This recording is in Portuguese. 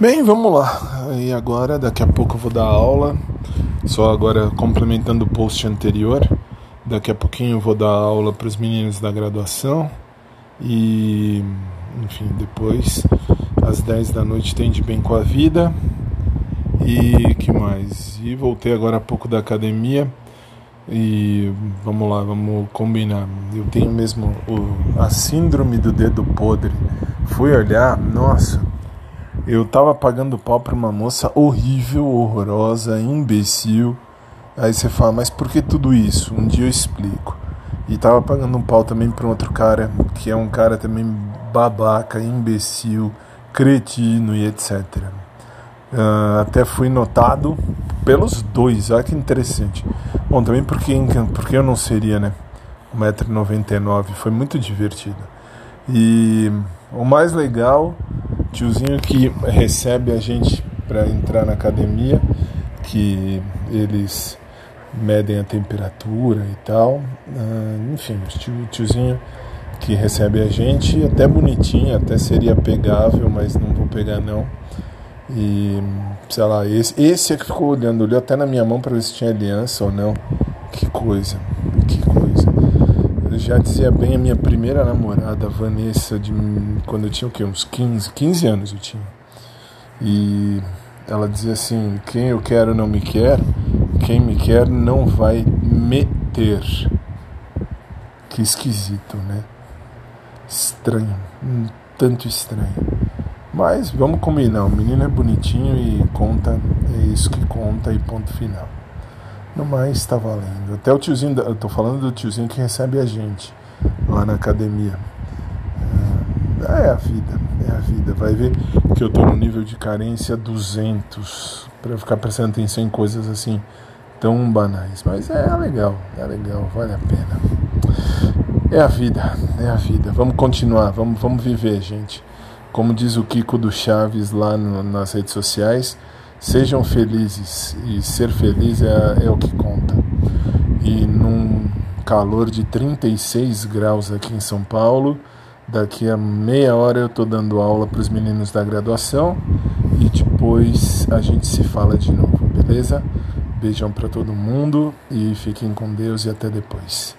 Bem, vamos lá. E agora, daqui a pouco eu vou dar aula. Só agora complementando o post anterior. Daqui a pouquinho eu vou dar aula para os meninos da graduação. E, enfim, depois, às 10 da noite, tem de bem com a vida. E que mais? E voltei agora há pouco da academia. E vamos lá, vamos combinar. Eu tenho mesmo o, a síndrome do dedo podre. Fui olhar, nossa eu tava pagando pau pra uma moça horrível, horrorosa, imbecil. Aí você fala, mas por que tudo isso? Um dia eu explico. E tava pagando um pau também pra um outro cara, que é um cara também babaca, imbecil, cretino e etc. Uh, ah, até fui notado pelos dois, olha que interessante. Bom, também porque, porque eu não seria, né? 1,99m, foi muito divertido. E o mais legal tiozinho que recebe a gente para entrar na academia, que eles medem a temperatura e tal. Uh, enfim, o tiozinho que recebe a gente, até bonitinho, até seria pegável, mas não vou pegar não. E sei lá, esse, esse é que ficou olhando, olhou até na minha mão para ver se tinha aliança ou não. Que coisa, que coisa. Já dizia bem a minha primeira namorada, Vanessa, de quando eu tinha o quê? Uns 15, 15 anos eu tinha. E ela dizia assim: quem eu quero não me quer, quem me quer não vai me ter. Que esquisito, né? Estranho, um tanto estranho. Mas vamos combinar, o menino é bonitinho e conta, é isso que conta e ponto final. No mais, está valendo. Até o tiozinho, eu tô falando do tiozinho que recebe a gente lá na academia. É, é a vida, é a vida. Vai ver que eu tô no nível de carência 200 para ficar prestando atenção em coisas assim tão banais. Mas é legal, é legal, vale a pena. É a vida, é a vida. Vamos continuar, vamos, vamos viver, gente. Como diz o Kiko do Chaves lá no, nas redes sociais, Sejam felizes e ser feliz é, é o que conta. E num calor de 36 graus aqui em São Paulo, daqui a meia hora eu estou dando aula para os meninos da graduação e depois a gente se fala de novo, beleza? Beijão para todo mundo e fiquem com Deus e até depois.